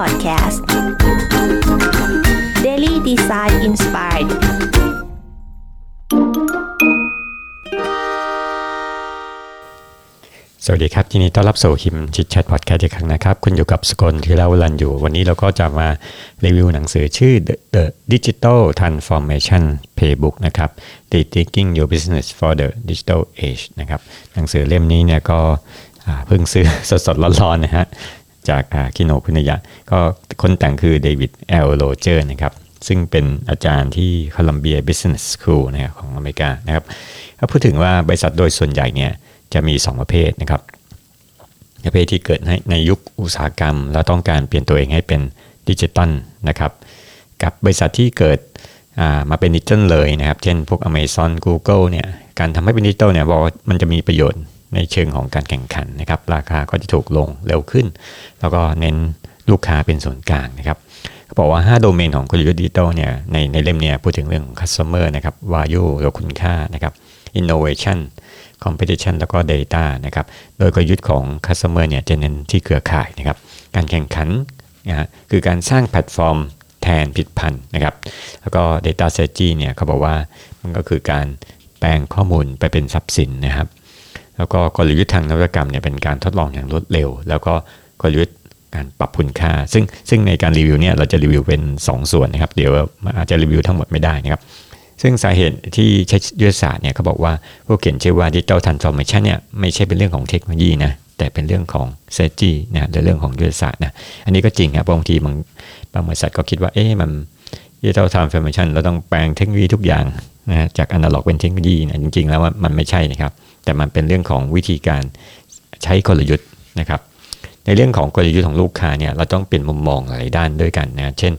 Podcast Daily Design Inspired สวัสดีครับ ที่นี้ต้อนรับสู่คิมชิดแชทพอดแคสต์อีกครั้งนะครับ คุณอยู่กับสกลที่เราลันอยู่ วันนี้เราก็จะมารีวิวหนังสือชื่อ The, The Digital Transformation Playbook นะครับ Rethinking Your Business for the Digital Age นะครับ หนังสือเล่มนี้เนี่ยก็เพิ่งซื้อสดๆร้อนๆนะฮะ จากคิโนะคุนิยะ ก็คนแต่งคือเดวิด แอลโรเจอร์สนะครับซึ่งเป็นอาจารย์ที่ Columbia Business School นะครับของอเมริกานะครับถ้าพูดถึงว่าบริษัทโดยส่วนใหญ่เนี่ยจะมี 2 ประเภทนะครับ ประเภทที่เกิดในในยุคอุตสาหกรรม แล้วต้องการเปลี่ยนตัวเองให้เป็นดิจิตอลนะครับกับบริษัทที่เกิดมาเป็นดิจิตอลเลยนะครับ เช่นพวก Amazon Google เนี่ยการทำให้เป็นดิจิตอลเนี่ยบอกว่ามันจะมีประโยชน์ ในเชิงของการแข่งขันนะครับ ราคาก็จะถูกลงเร็วขึ้น แล้วก็เน้นลูกค้าเป็นศูนย์กลางนะครับเขาบอกว่า 5 โดเมนของกลยุทธ์ดิจิตอลเนี่ยในในเล่มเนี่ยพูดถึงเรื่องของ customer นะครับ value หรือคุณค่านะครับ innovation competition แล้วก็ data นะครับ โดยกลยุทธ์ของ customer เนี่ยจะเน้นที่เครือข่ายนะครับ การแข่งขันนะฮะคือการสร้างแพลตฟอร์มแทนผลิตภัณฑ์นะครับ แล้วก็ data strategy เนี่ยเขาบอกว่ามันก็คือการแปลงข้อมูลไปเป็นทรัพย์สินนะครับ แล้วก็กลยุทธ์ทางนวัตกรรมเนี่ยเป็นการทดลองอย่างรวดเร็ว แล้วก็กลยุทธ์การปรับคุณค่า ซึ่งซึ่งในการรีวิวเนี่ยเราจะรีวิวเป็น 2 ส่วนนะครับ เดี๋ยวอาจจะรีวิวทั้งหมดไม่ได้นะครับ ซึ่งสาเหตุที่ใช้ยุทธศาสตร์เนี่ยเขาบอกว่าพวกเขียนชื่อว่า Digital Transformation เนี่ยไม่ใช่เป็นเรื่องของเทคโนโลยีนะแต่เป็นเรื่องของ s t r a t e g นะหรือเรื่องของยุทธศาสตร์นะอันนี้ก็จริงครับบางทีบางบางบริษัทก็คิดว่าเอ๊ะมัน Digital Transformation เราต้องแปลงเทคโนโลยีทุกอย่างนะจากอนาล็อกเป็นเทคโนโลยีนะจริงๆ แล้วมันไม่ใช่นะครับ แต่มันเป็นเรื่องของวิธีการใช้กลยุทธ์นะครับ ในเรื่องของกลยุทธ์ของลูกค้าเนี่ยเราต้องเปลี่ยนมุมมองหลายด้านด้วยกันนะเช่น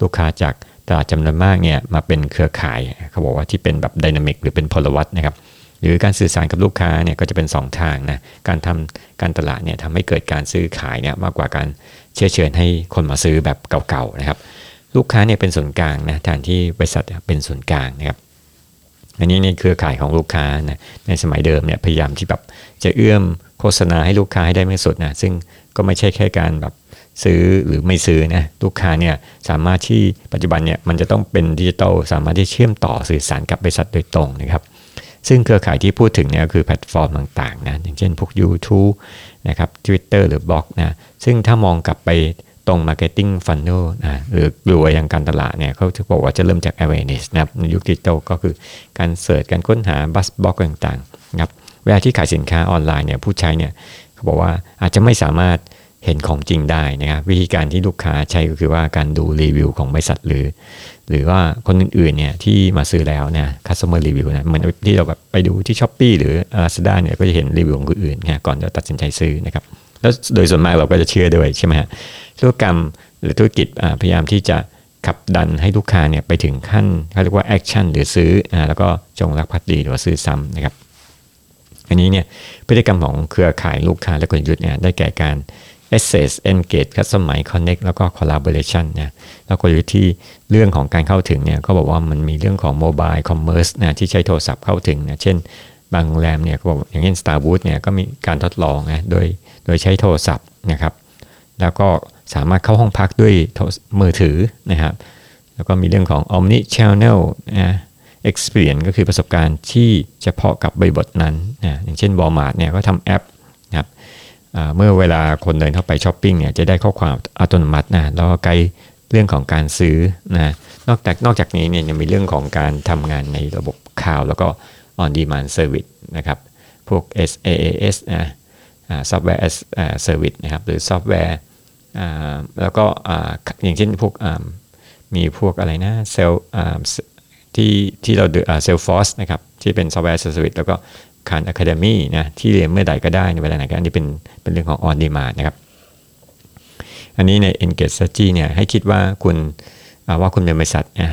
ลูกค้าจากตลาดจำนวนมากเนี่ยมาเป็นเครือข่ายเขาบอกว่าที่เป็นแบบดินามิกหรือเป็นพลวัตนะครับหรือการสื่อสารกับลูกค้าเนี่ยก็จะเป็น 2 ทางนะการทำการตลาดเนี่ยทำให้เกิดการซื้อขายเนี่ยมากกว่าการเชื้อเชิญให้คนมาซื้อแบบเก่าๆนะครับ ลูกค้าเนี่ยเป็นศูนย์กลางนะแทนที่บริษัทเป็นศูนย์กลางนะครับ อันนี้ในเครือข่ายของลูกค้านะในสมัยเดิมเนี่ยพยายามที่แบบจะเอื้อมโฆษณาให้ลูกค้าให้ได้ไม่สุดนะซึ่งก็ไม่ใช่แค่การแบบซื้อหรือไม่ซื้อนะลูกค้าเนี่ยสามารถที่ปัจจุบันเนี่ยมันจะต้องเป็นดิจิทัลสามารถที่เชื่อมต่อสื่อสารกับบริษัทโดยตรงนะครับ ซึ่งเครือข่ายที่พูดถึงเนี่ยคือแพลตฟอร์มต่างๆนะอย่างเช่นพวก YouTube นะครับ Twitter หรือบล็อกนะซึ่งถ้ามองกลับไป ตรง Marketing Funnel นะหรือกรวยอย่างการตลาดเนี่ยเขาจะบอกว่าจะเริ่มจาก awareness นะครับในยุคดิจิทัลก็คือการ search การค้นหา buzz บล็อกต่างๆนะครับเวลาที่ขายสินค้าออนไลน์เนี่ยผู้ใช้เนี่ยเขาบอกว่าอาจจะไม่สามารถเห็นของจริงได้นะครับวิธีการที่ลูกค้าใช้ก็คือว่าการดูรีวิวของบริษัทหรือ หรือว่าคนอื่นๆเนี่ยที่มาซื้อแล้วเนี่ย customer review นะเหมือนที่เราแบบไปดูที่ s h อ p e e หรือ Lazada เนี่ยก็จะเห็นรีวิวของคนอื่นนะก่อนจะตัดสินใจซื้อนะครับ แล้วโดยส่วนมากเราก็จะเชื่อด้วยใช่ไหมฮะธุรกรรมหรือธุรกิจพยายามที่จะขับดันให้ลูกค้าเนี่ยไปถึงขั้นเขาเรียกว่าแอคชั่นหรือซื้ออแล้วก็จงรักภักดีหรือว่าซื้อซ้ำนะครับ อันนี้เนี่ยพฤติกรรมของเครือข่ายลูกค้าและกลยุทธ์เนี่ยได้แก่การ Access Engage Customize Connect แล้วก็ Collaboration นะแล้วก็อยู่ที่เรื่องของการเข้าถึงเนี่ยก็บอกว่ามันมีเรื่องของ Mobile Commerce นะที่ใช้โทรศัพท์เข้าถึงนะเช่น บางโรงแรมเนี่ยก็บอกอย่างเช่น Starwood เนี่ยก็มีการทดลองนะโดยโดยใช้โทรศัพท์นะครับ แล้วก็สามารถเข้าห้องพักด้วยมือถือนะครับ แล้วก็มีเรื่องของ Omni Channel นะ Experience ก็คือประสบการณ์ที่เฉพาะกับบริบทนั้นนะอย่างเช่น Walmart เนี่ยก็ทำแอปนะครับเมื่อเวลาคนเดินเข้าไปช้อปปิ้งเนี่ยจะได้ข้อความอัตโนมัตินะแล้วก็ไกด์เรื่องของการซื้อนะนอกจากนอกจากนี้เนี่ยยังมีเรื่องของการทำงานในระบบข่าว แล้วก็ on demand service นะครับพวก SaaS นะซอฟต์แวร์ as service นะครับหรือซอฟต์แวร์แล้วก็อย่างเช่นพวกมีพวกอะไรนะเซลที่ที่เรา Salesforce นะครับที่เป็น software service แล้วก็คานอะคาเดมี่นะที่เรียนเมื่อใดก็ได้ในเวลาไหนก็อันนี้เป็นเป็นเรื่องของ on demand นะครับ อันนี้ใน engage strategy เนี่ยให้คิดว่าคุณว่าคุณเป็นบริษัทนะ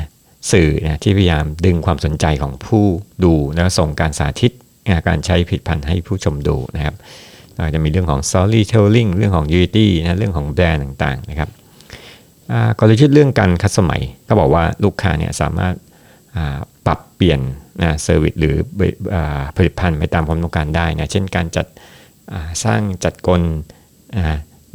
สื่อนะที่พยายามดึงความสนใจของผู้ดูแล้วส่งการสาธิตการใช้ผลิตภัณฑ์ให้ผู้ชมดูนะครับจะมีเรื่องของ storytelling เรื่องของ unity นะเรื่องของแบรนด์ต่างๆนะครับกลยุทธ์เรื่องการคัดสมัยก็บอกว่าลูกค้าเนี่ยสามารถปรับเปลี่ยนนะ service หรือผลิตภัณฑ์ไปตามความต้องการได้นะเช่นการจัดสร้างจักรกล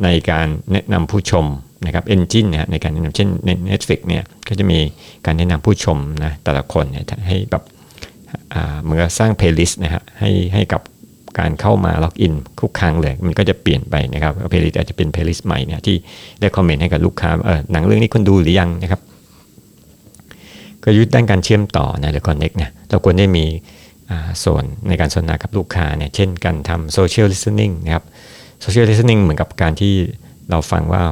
ในการแนะนำผู้ชมนะครับ engine นะในการแนะนำเช่นใน Netflix เนี่ย ก็จะมีการแนะนำผู้ชมนะแต่ละคนเนี่ยให้แบบเหมือนสร้าง playlist นะฮะให้ให้กับการเข้ามาล็อกอินทุกครั้งเลย มันก็จะเปลี่ยนไปนะครับ playlist อาจจะเป็น playlist ใหม่เนี่ยที่ recommend ให้กับลูกค้าเออหนังเรื่องนี้คุณดูหรือยังนะครับกลยุทธ์ด้านการเชื่อมต่อนะหรือ connect เนี่ยเราควรได้มีส่วนในการสนทนากับลูกค้าเนี่ยเช่นการทำ social listening นะครับ social listening เหมือนกับการที่เราฟังว่า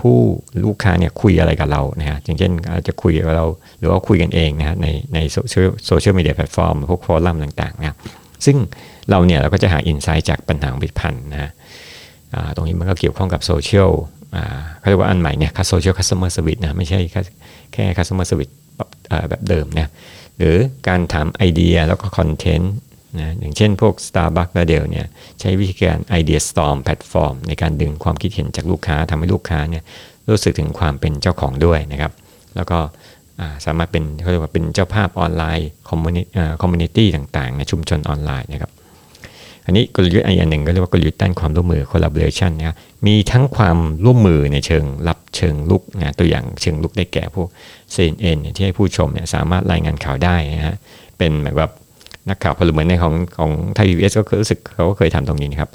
ผู้ลูกค้าเนี่ยคุยอะไรกับเรานะฮะอย่างเช่นอาจจะคุยกับเราหรือว่าคุยกันเองนะฮะในใน social media platform พวก forum ต่างๆนะซึ่งเราเนี่ยเราก็จะหา insight จากปัญหาผลิตภัณฑ์นะฮะตรงนี้มันก็เกี่ยวข้องกับโซเชียลเขาเรียกว่าอันใหม่เนี่ย cus social customer service นะไม่ใช่แค่แค่ customer service แบบเดิมนะหรือการถามไอเดียแล้วก็ content นะอย่างเช่นพวก Starbucks และ Dell เนี่ยใช้วิธีการ Idea Storm แพลตฟอร์มในการดึงความคิดเห็นจากลูกค้าทำให้ลูกค้าเนี่ยรู้สึกถึงความเป็นเจ้าของด้วยนะครับ แล้วก็สามารถเป็นเขาเรียกว่าเป็นเจ้าภาพ online community ต่างๆในชุมชนออนไลน์นะครับ อันนี้กลยุทธ์อีกอันหนึ่งก็เรียกว่ากลยุทธ์ด้านความร่วมมือ collaboration นะมีทั้งความร่วมมือในเชิงรับเชิงลุกนะตัวอย่างเชิงลุกได้แก่พวก CNN ที่ให้ผู้ชมเนี่ยสามารถรายงานข่าวได้นะฮะเป็นแบบ นักข่าวพลเมืองในของของไทยพีเอสก็รู้สึกเขาก็เคยทำตรงนี้นะครับ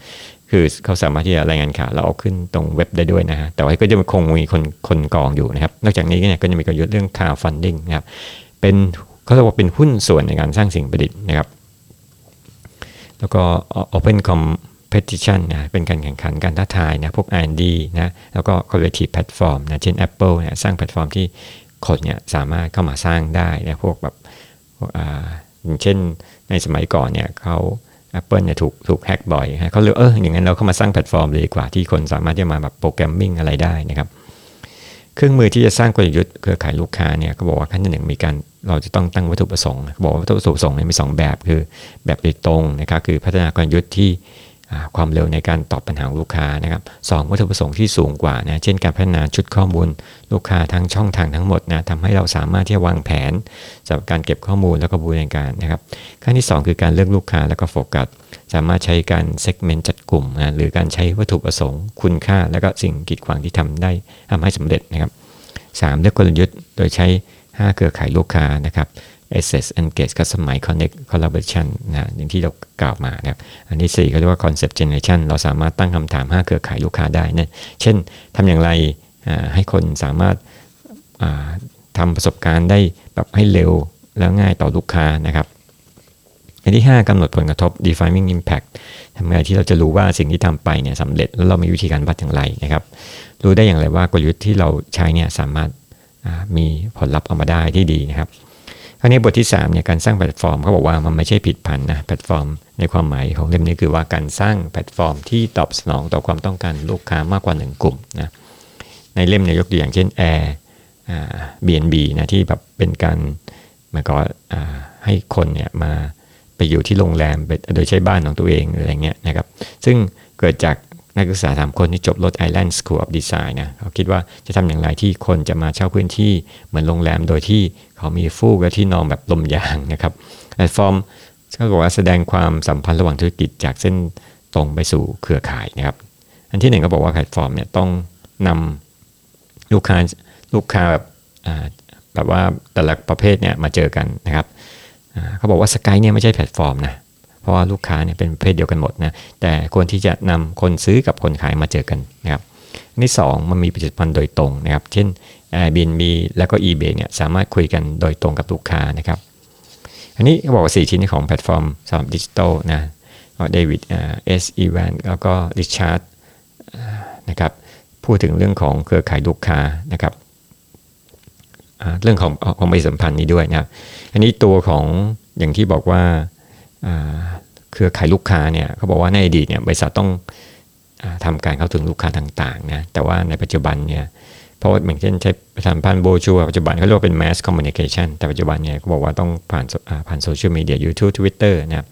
คือเขาสามารถที่จะรายงานข่าวแล้วเอาขึ้นตรงเว็บได้ด้วยนะฮะแต่ว่าก็จะคงมีคนคนกองอยู่นะครับ นอกจากนี้เนี่ยก็จะมีกลยุทธ์เรื่อง crowdfunding นะครับเป็นเขาเรียกว่าเป็นหุ้นส่วนในการสร้างสิ่งประดิษฐ์นะครับ แล้วก็ Open Competition นะเป็นการแข่งขันการท้าทายนะพวก R&D นะแล้วก็ Collaborative Platform นะเช่น Apple เนี่ยสร้างแพลตฟอร์มที่คนเนี่ยสามารถเข้ามาสร้างได้นะพวกแบบ อย่างเช่นในสมัยก่อนเนี่ยเขา Apple เนี่ยถูกถูกแฮกบ่อยฮะเขาเลยเอออย่างนั้นเราเข้ามาสร้างแพลตฟอร์มเลยดีกว่าที่คนสามารถจะมาแบบ programming อะไรได้นะครับ เครื่องมือที่จะสร้างกลยุทธ์เครือข่ายลูกค้าเนี่ยเขาบอกว่าขั้นที่หนึ่งมีการเราจะต้องตั้งวัตถุประสงค์บอกว่าวัตถุประสงค์เนี่ยมี 2 แบบคือ แบบโดยตรงนะครับคือพัฒนากลยุทธ์ที่ ความเร็วในการตอบปัญหาลูกค้านะครับสวัตถุประสงค์ที่สูงกว่านะเช่นการพัฒนาชุดข้อมูลลูกค้าทั้งช่องทางทั้งหมดนะทำให้เราสามารถที่จะวางแผนสำหรับการเก็บข้อมูลแล้วก็บูรณาการนะครับขั้นที่ 2 คือการเลือกลูกค้าแล้วก็โฟกัสสามารถใช้การเซกเมนต์จัดกลุ่มนะหรือการใช้วัตถุประสงค์ คุณค่า แล้วก็สิ่งกีดขวางที่ทำได้ทำให้สำเร็จนะครับ 3. เลือกกลยุทธ์โดยใช้ 5 เครือข่ายลูกค้านะครับ Access Engage Customize Connect Collaboration นะอย่างที่เรากล่าวมานะครับอันที่ 4 ก็เรียกว่า Concept Generation เราสามารถตั้งคำถาม 5 เครือข่ายลูกค้าได้นะเช่นทำอย่างไรให้คนสามารถทำประสบการณ์ได้แบบให้เร็วแล้วง่ายต่อลูกค้านะครับอันที่ 5กำหนดผลกระทบ defining impact ทำไงที่เราจะรู้ว่าสิ่งที่ทำไปเนี่ยสำเร็จแล้วเรามีวิธีการวัดอย่างไรนะครับ รู้ได้อย่างไรว่ากลยุทธ์ที่เราใช้เนี่ยสามารถมีผลลัพธ์ออกมาได้ที่ดีนะครับ คราวนี้บทที่3เนี่ยการสร้างแพลตฟอร์มเขาบอกว่ามันไม่ใช่ผลิตภัณฑ์นะแพลตฟอร์ม ในความหมายของเล่มนี้คือว่าการสร้างแพลตฟอร์มที่ตอบสนองต่อความต้องการลูกค้ามากกว่า 1 กลุ่มนะในเล่มเนี่ยยกตัวอย่างเช่น Airbnb นะที่แบบเป็นการมาก็ให้คนเนี่ยมาไปอยู่ที่โรงแรมโดยใช้บ้านของตัวเองอะไรเงี้ยนะครับซึ่งเกิดจาก นักศึกษาสามคนที่จบรถ Island School of Design นะเขาคิดว่าจะทำอย่างไรที่คนจะมาเช่าพื้นที่เหมือนโรงแรมโดยที่เขามีฟูกและที่นอนแบบลมยางนะครับแพลตฟอร์มก็บอกว่าแสดงความสัมพันธ์ระหว่างธุรกิจจากเส้นตรงไปสู่เครือข่ายนะครับ อันที่หนึ่งก็บอกว่าแพลตฟอร์มเนี่ยต้องนำลูกค้าลูกค้าแบบแบบว่าแต่ละประเภทเนี่ยมาเจอกันนะครับเขาบอกว่า Skype เนี่ยไม่ใช่แพลตฟอร์มนะ เพราะว่าลูกค้าเนี่ยเป็นประเภทเดียวกันหมดนะแต่ควรที่จะนำคนซื้อกับคนขายมาเจอกันนะครับอันที่2มันมีผลิตภัณฑ์โดยตรงนะครับ เช่น Airbnb แล้วก็ eBay เนี่ยสามารถคุยกันโดยตรงกับลูกค้านะครับ อันนี้เขาบอกว่า4ชนิดของแพลตฟอร์มสำหรับดิจิทัลนะ David S. Evans แล้วก็ Richard นะครับพูดถึงเรื่องของเครือข่ายลูกค้านะครับเรื่องของของบริสัมพันธ์นี้ด้วยนะครับ อันนี้ตัวของอย่างที่บอกว่า เครือข่ายลูกค้าเนี่ยเขาบอกว่าในอดีตเนี่ยบริษัทต้องทำการเข้าถึงลูกค้าต่างๆนะแต่ว่าในปัจจุบันเนี่ยเพราะอย่างเช่นใช้ประธานพันธ์โบชัวปัจจุบันเขาเรียกว่าเป็น mass communication แต่ปัจจุบันเนี่ยเขาบอกว่าต้องผ่านผ่านโซเชียลมีเดีย YouTube Twitter นะ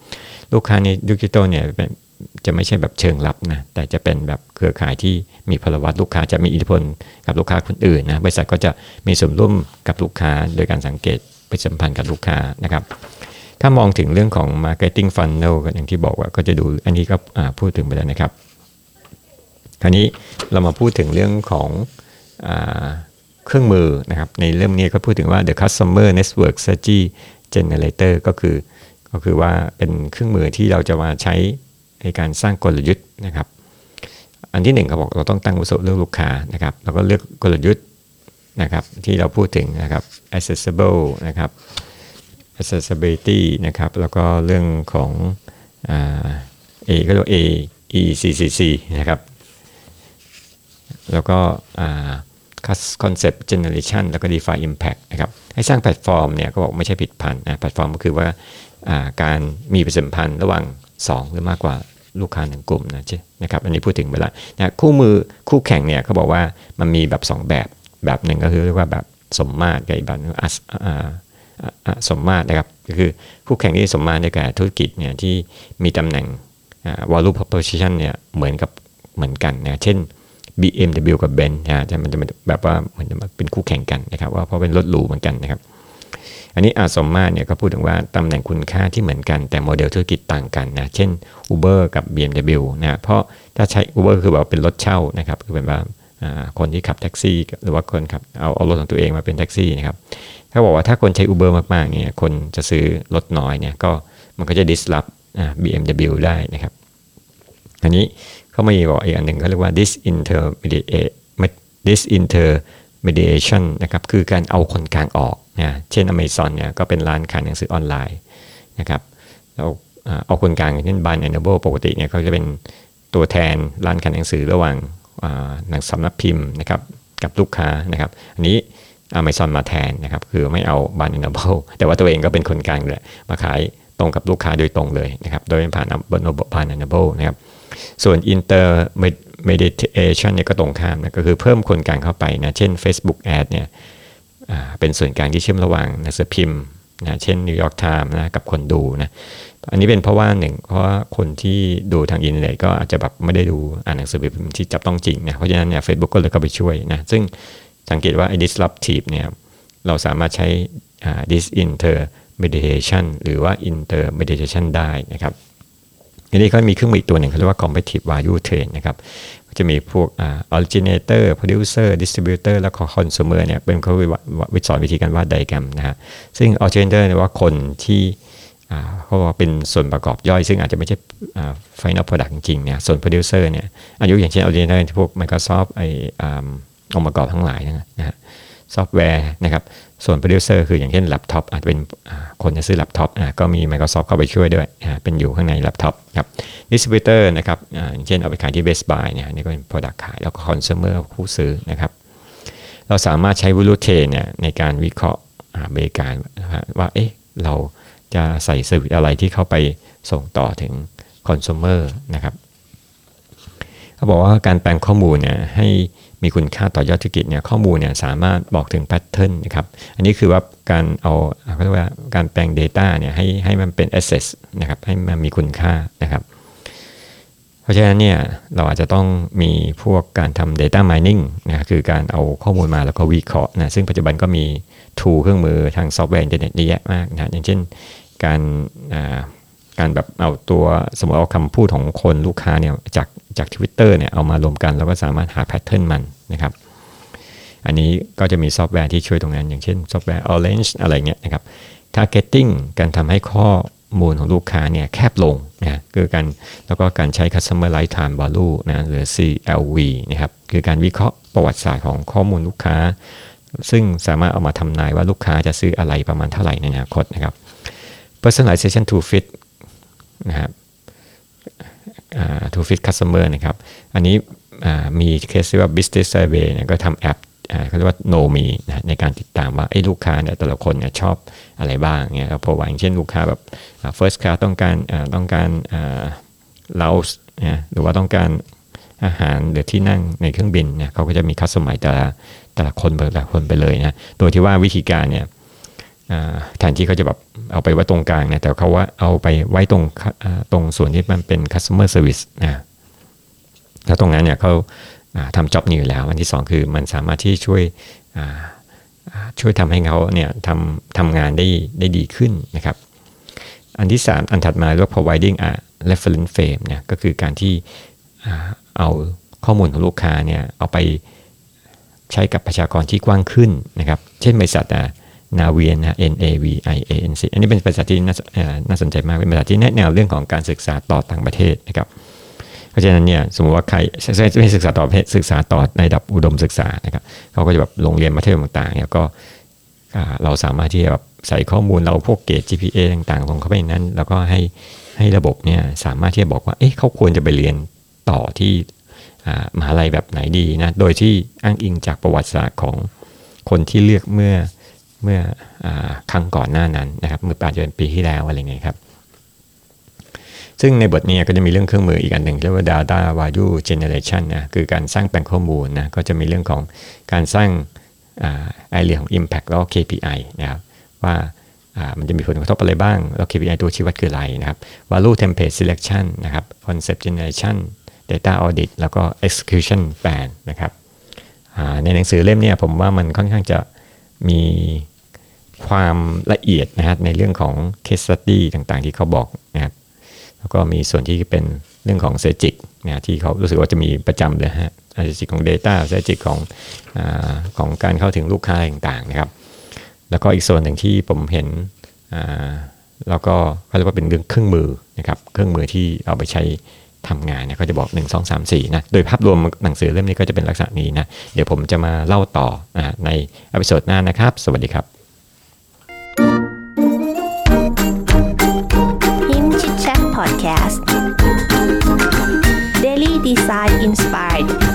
ลูกค้าในดิจิทัลเนี่ยจะไม่ใช่แบบเชิงลับนะแต่จะเป็นแบบเครือข่ายที่มีพลวัตลูกค้าจะมีอิทธิพลกับลูกค้าคนอื่นนะบริษัทก็จะมีส่วนร่วมกับลูกค้าโดยการสังเกตไปสัมพันธ์กับลูกค้านะครับ ถ้ามองถึงเรื่องของ Marketing Funnel ก็อย่างที่บอกว่าก็จะดูอันนี้ก็พูดถึงไปแล้วนะครับ คราวนี้เรามาพูดถึงเรื่องของอเครื่องมือนะครับ ในเรื่องนี้ก็พูดถึงว่า the customer network strategy generator ก็คือ ก็คือว่าเป็นเครื่องมือที่เราจะมาใช้ในการสร้างกลยุทธ์นะครับ อันที่หนึ่งเขาบอกเราต้องตั้งวัตถุประสงค์เรื่องลูกค้านะครับแล้วก็เลือกกลยุทธ์นะครับที่เราพูดถึงนะครับ accessible นะครับ accessibility นะครับ แล้วก็เรื่องของอ่า A ก็เรียกว่า A E C C C นะครับ แล้วก็ concept generation แล้วก็ define impact นะครับให้สร้างแพลตฟอร์มเนี่ยก็บอกไม่ใช่ผลิตภัณฑ์นะแพลตฟอร์มก็คือว่าการมีประสิทธิพันธ์ระหว่าง 2 หรือมากกว่าลูกค้าหนึ่งกลุ่มนะใช่นะครับอันนี้พูดถึงไปแล้วนะคู่มือคู่แข่งเนี่ยเขาบอกว่ามันมีแบบ 2 แบบแบบหนึ่งก็คือเรียกว่าแบบสมมาตรกับอีกแบบนึงอ่า สมมาตรนะครับก็คือคู่แข่งที่สมมาตรในการธุรกิจเนี่ยที่มีตำแหน่ง value proposition เนี่ยเหมือนกับเหมือนกันนะเช่น BMW กับ Benz นะจะมันจะแบบว่าเหมือนจะเป็นคู่แข่งกันนะครับว่าเพราะเป็นรถหรูเหมือนกันนะครับ อันนี้อาสมมาตรเนี่ยก็พูดถึงว่าตำแหน่งคุณค่าที่เหมือนกันแต่โมเดลธุรกิจต่างกันนะเช่น Uber กับ BMW นะเพราะถ้าใช้ Uber คือแบบเป็นรถเช่านะครับคือเป็นว่า คนที่ขับแท็กซี่ หรือว่าคนขับเอาเอารถของตัวเองมาเป็นแท็กซี่นะครับถ้าบอกว่าถ้าคนใช้ Uber มากๆเนี่ยคนจะซื้อรถน้อยเนี่ยก็มันก็จะ disrupt อ่า BMW ได้นะครับ อันนี้เขาไม่บอกอีกอันหนึ่งเขาเรียกว่า disintermediate disintermediation นะครับคือการเอาคนกลางออกนะเช่น Amazon เนี่ยก็เป็นร้านขายหนังสือออนไลน์นะครับเราอ่าเอาคนกลางเช่น Barnes Noble ปกติเนี่ยเขาจะเป็นตัวแทนร้านขายหนังสือระหว่าง หนังสำนักพิมพ์นะครับกับลูกค้านะครับอันนี้ Amazon มาแทนนะครับคือไม่เอา Barnes Noble แต่ว่าตัวเองก็เป็นคนกลางเลยมาขายตรงกับลูกค้าโดยตรงเลยนะครับโดยไม่ผ่าน Barnes Noble นะครับส่วน intermediation เนี่ยก็ตรงข้ามนะก็คือเพิ่มคนกลางเข้าไปนะเช่น Facebook Ad เนี่ยเป็นส่วนกลางที่เชื่อมระหว่างหนังสือพิมพ์ นะเช่น New York Times นะกับคนดูนะอันนี้เป็นเพราะว่าหนึ่งเพราะว่าคนที่ดูทางอินเทอร์เน็ตก็อาจจะแบบไม่ได้ดูอ่านหนังสือพิมพ์ที่จับต้องจริงนะเพราะฉะนั้นเนี่ย Facebook ก็เลยเข้าไปช่วยนะซึ่งสังเกตว่าไอ้ disruptive เนี่ยเราสามารถใช้อ่า disintermediation หรือว่า intermediation ได้นะครับทีนี้ก็มีเครื่องมืออีกตัวหนึ่งเขาเรียกว่า competitive value chain นะครับ จะมีพวกอ่า originator producer distributor แล้วก็ consumer เนี่ยเป็นเขาวิสอนวิธีการวาดไดแกรมนะฮะซึ่ง originator เนี่ยว่าคนที่อ่าเขาบอกว่าเป็นส่วนประกอบย่อย ซึ่งอาจจะไม่ใช่อ่า final product จริงๆเนี่ยส่วน producer เนี่ยอายุอย่างเช่น originator ที่พวก Microsoft ไออ่าองค์ประกอบทั้งหลายนะฮะ ซอฟต์แวร์นะครับ ส่วนโปรดิวเซอร์คืออย่างเช่นแล็ปท็อปอาจจะเป็นคนจะซื้อแล็ปท็อปก็มี Microsoft เข้าไปช่วยด้วย เป็นอยู่ข้างในแล็ปท็อปครับ distributor นะครับอย่างเช่นเอาไปขายที่ Best Buy เนี่ยนี่ก็เป็น Product ขาย แล้วก็ Consumer ผู้ซื้อนะครับ เราสามารถใช้ value train เนี่ยในการวิเคราะห์บริการว่าเอ๊ะเราจะใส่ service อะไรที่เข้าไปส่งต่อถึง Consumer นะครับ เขาบอกว่าการแปลงข้อมูลเนี่ยให้มีคุณค่าต่อยอดธุรกิจเนี่ยข้อมูลเนี่ยสามารถบอกถึง pattern นะครับ อันนี้คือว่าการเอาเขาเรียกว่าการแปลง Data เนี่ยให้ให้มันเป็น asset นะครับให้มันมีคุณค่านะครับ เพราะฉะนั้นเนี่ยเราอาจจะต้องมีพวกการทำ data mining นะคือการเอาข้อมูลมาแล้วก็วิเคราะห์นะซึ่งปัจจุบันก็มี tool เครื่องมือทางซอฟต์แวร์อินเทอร์เน็ตเยอะแยะมากนะอย่างเช่นการ การแบบเอาตัวสมมติเอาคำพูดของคนลูกค้าเนี่ยจากจาก Twitter เนี่ยเอามารวมกัน แล้วก็สามารถหา pattern มันนะครับ อันนี้ก็จะมีซอฟต์แวร์ที่ช่วยตรงนั้น อย่างเช่นซอฟต์แวร์ Orange อะไรเงี้ยนะครับ Targeting การทำให้ข้อมูลของลูกค้าเนี่ยแคบลงนะคือการแล้วก็การใช้ Customer Lifetime Value นะหรือ CLV นะครับคือการวิเคราะห์ประวัติศาสตร์ของข้อมูลลูกค้า ซึ่งสามารถเอามาทำนายว่าลูกค้าจะซื้ออะไรประมาณเท่าไหร่ในอนาคตนะครับ personalization to fit นะครับอ่า to fit customer นะครับ อันนี้มีเคสที่ว่า business survey เนี่ยก็ทำแอปเขาเรียกว่า Know Me นะในการติดตามว่าไอ้ลูกค้าเนี่ยแต่ละคนเนี่ยชอบอะไรบ้างเนี่ยพอว่าอย่างเช่นลูกค้าแบบ first class ต้องการต้องการอ่า lounge นะหรือว่าต้องการอาหารหรือที่นั่งในเครื่องบินเนี่ยเขาก็จะมี customize แต่ละแต่ละคนแต่ละคนไปเลยนะ โดยที่ว่าวิธีการเนี่ยแทนที่เขาจะแบบ เอาไปไว้ตรงกลางเนี่ยแต่เขาว่าเอาไปไว้ตรงตรงส่วนที่มันเป็น customer service นะแล้วตรงนั้นเนี่ยเขาทำจ็อบนี้อยู่แล้ว อันที่สองคือมันสามารถที่ช่วยช่วยทำให้เขาเนี่ยทำทำงานได้ได้ดีขึ้นนะครับ อันที่สามอันถัดมาเรียกว่า providing a reference frame เนี่ยก็คือการที่เอาข้อมูลของลูกค้าเนี่ยเอาไปใช้กับประชากรที่กว้างขึ้นนะครับ เช่นบริษัทนา เวียนนะ N A V I A N C อันนี้เป็นบริษัทที่น่าสนใจมาก เป็นบริษัทที่แนะแนวเรื่องของการศึกษาต่อต่างประเทศนะครับ เพราะฉะนั้นเนี่ยสมมติว่าใครไม่ศึกษาต่อประเทศศึกษาต่อในระดับอุดมศึกษานะครับเขาก็จะแบบโรงเรียนมัธยมต่างๆเนี่ยก็เราสามารถที่จะแบบใส่ข้อมูลเราพวกเกรด GPA ต่างๆลงเข้าไปนั้น แล้วก็ให้ให้ระบบเนี่ยสามารถที่จะบอกว่าเอ๊ะเขาควรจะไปเรียนต่อที่มหาลัยแบบไหนดีนะ โดยที่อ้างอิงจากประวัติศาสตร์ของคนที่เลือกเมื่อ เมื่ออครั้งก่อนหน้านั้นนะครับเมื่อปลายเดือนปีที่แล้วอะไรเงี้ยครับ ซึ่งในบทนี้ก็จะมีเรื่องเครื่องมืออีกอันหนึ่งเรียกว่า data value generation นะคือการสร้างแปลงข้อมูลนะก็จะมีเรื่องของการสร้างไอเรียของ impact แล้วก็ KPI นะครับว่ามันจะมีผลกระทบอะไรบ้าง แล้ว KPI ตัวชี้วัดคืออะไรนะครับ value template selection นะครับ concept generation data audit แล้วก็ execution plan นะครับในหนังสือเล่มนี้ผมว่ามันค่อนข้างจะมี ความละเอียดนะครับในเรื่องของ case study ต่างๆ ที่เขาบอกนะครับแล้วก็มีส่วนที่เป็นเรื่องของเซจิกนะที่เขารู้สึกว่าจะมีประจำเลยฮะเซจิกของ Data เซจิกของอของการเข้าถึงลูกค้าต่างๆนะครับ แล้วก็อีกส่วนหนึ่งที่ผมเห็นแล้วก็เขาเรียกว่าเป็นเรื่องเครื่องมือนะครับเครื่องมือที่เอาไปใช้ทำงานเนี่ยก็จะบอก 1 2 3 4นะโดยภาพรวมหนังสือเล่มนี้ก็จะเป็นลักษณะนี้นะเดี๋ยวผมจะมาเล่าต่ออในอพิโซดหน้านะครับ สวัสดีครับ Podcast. Daily Design Inspired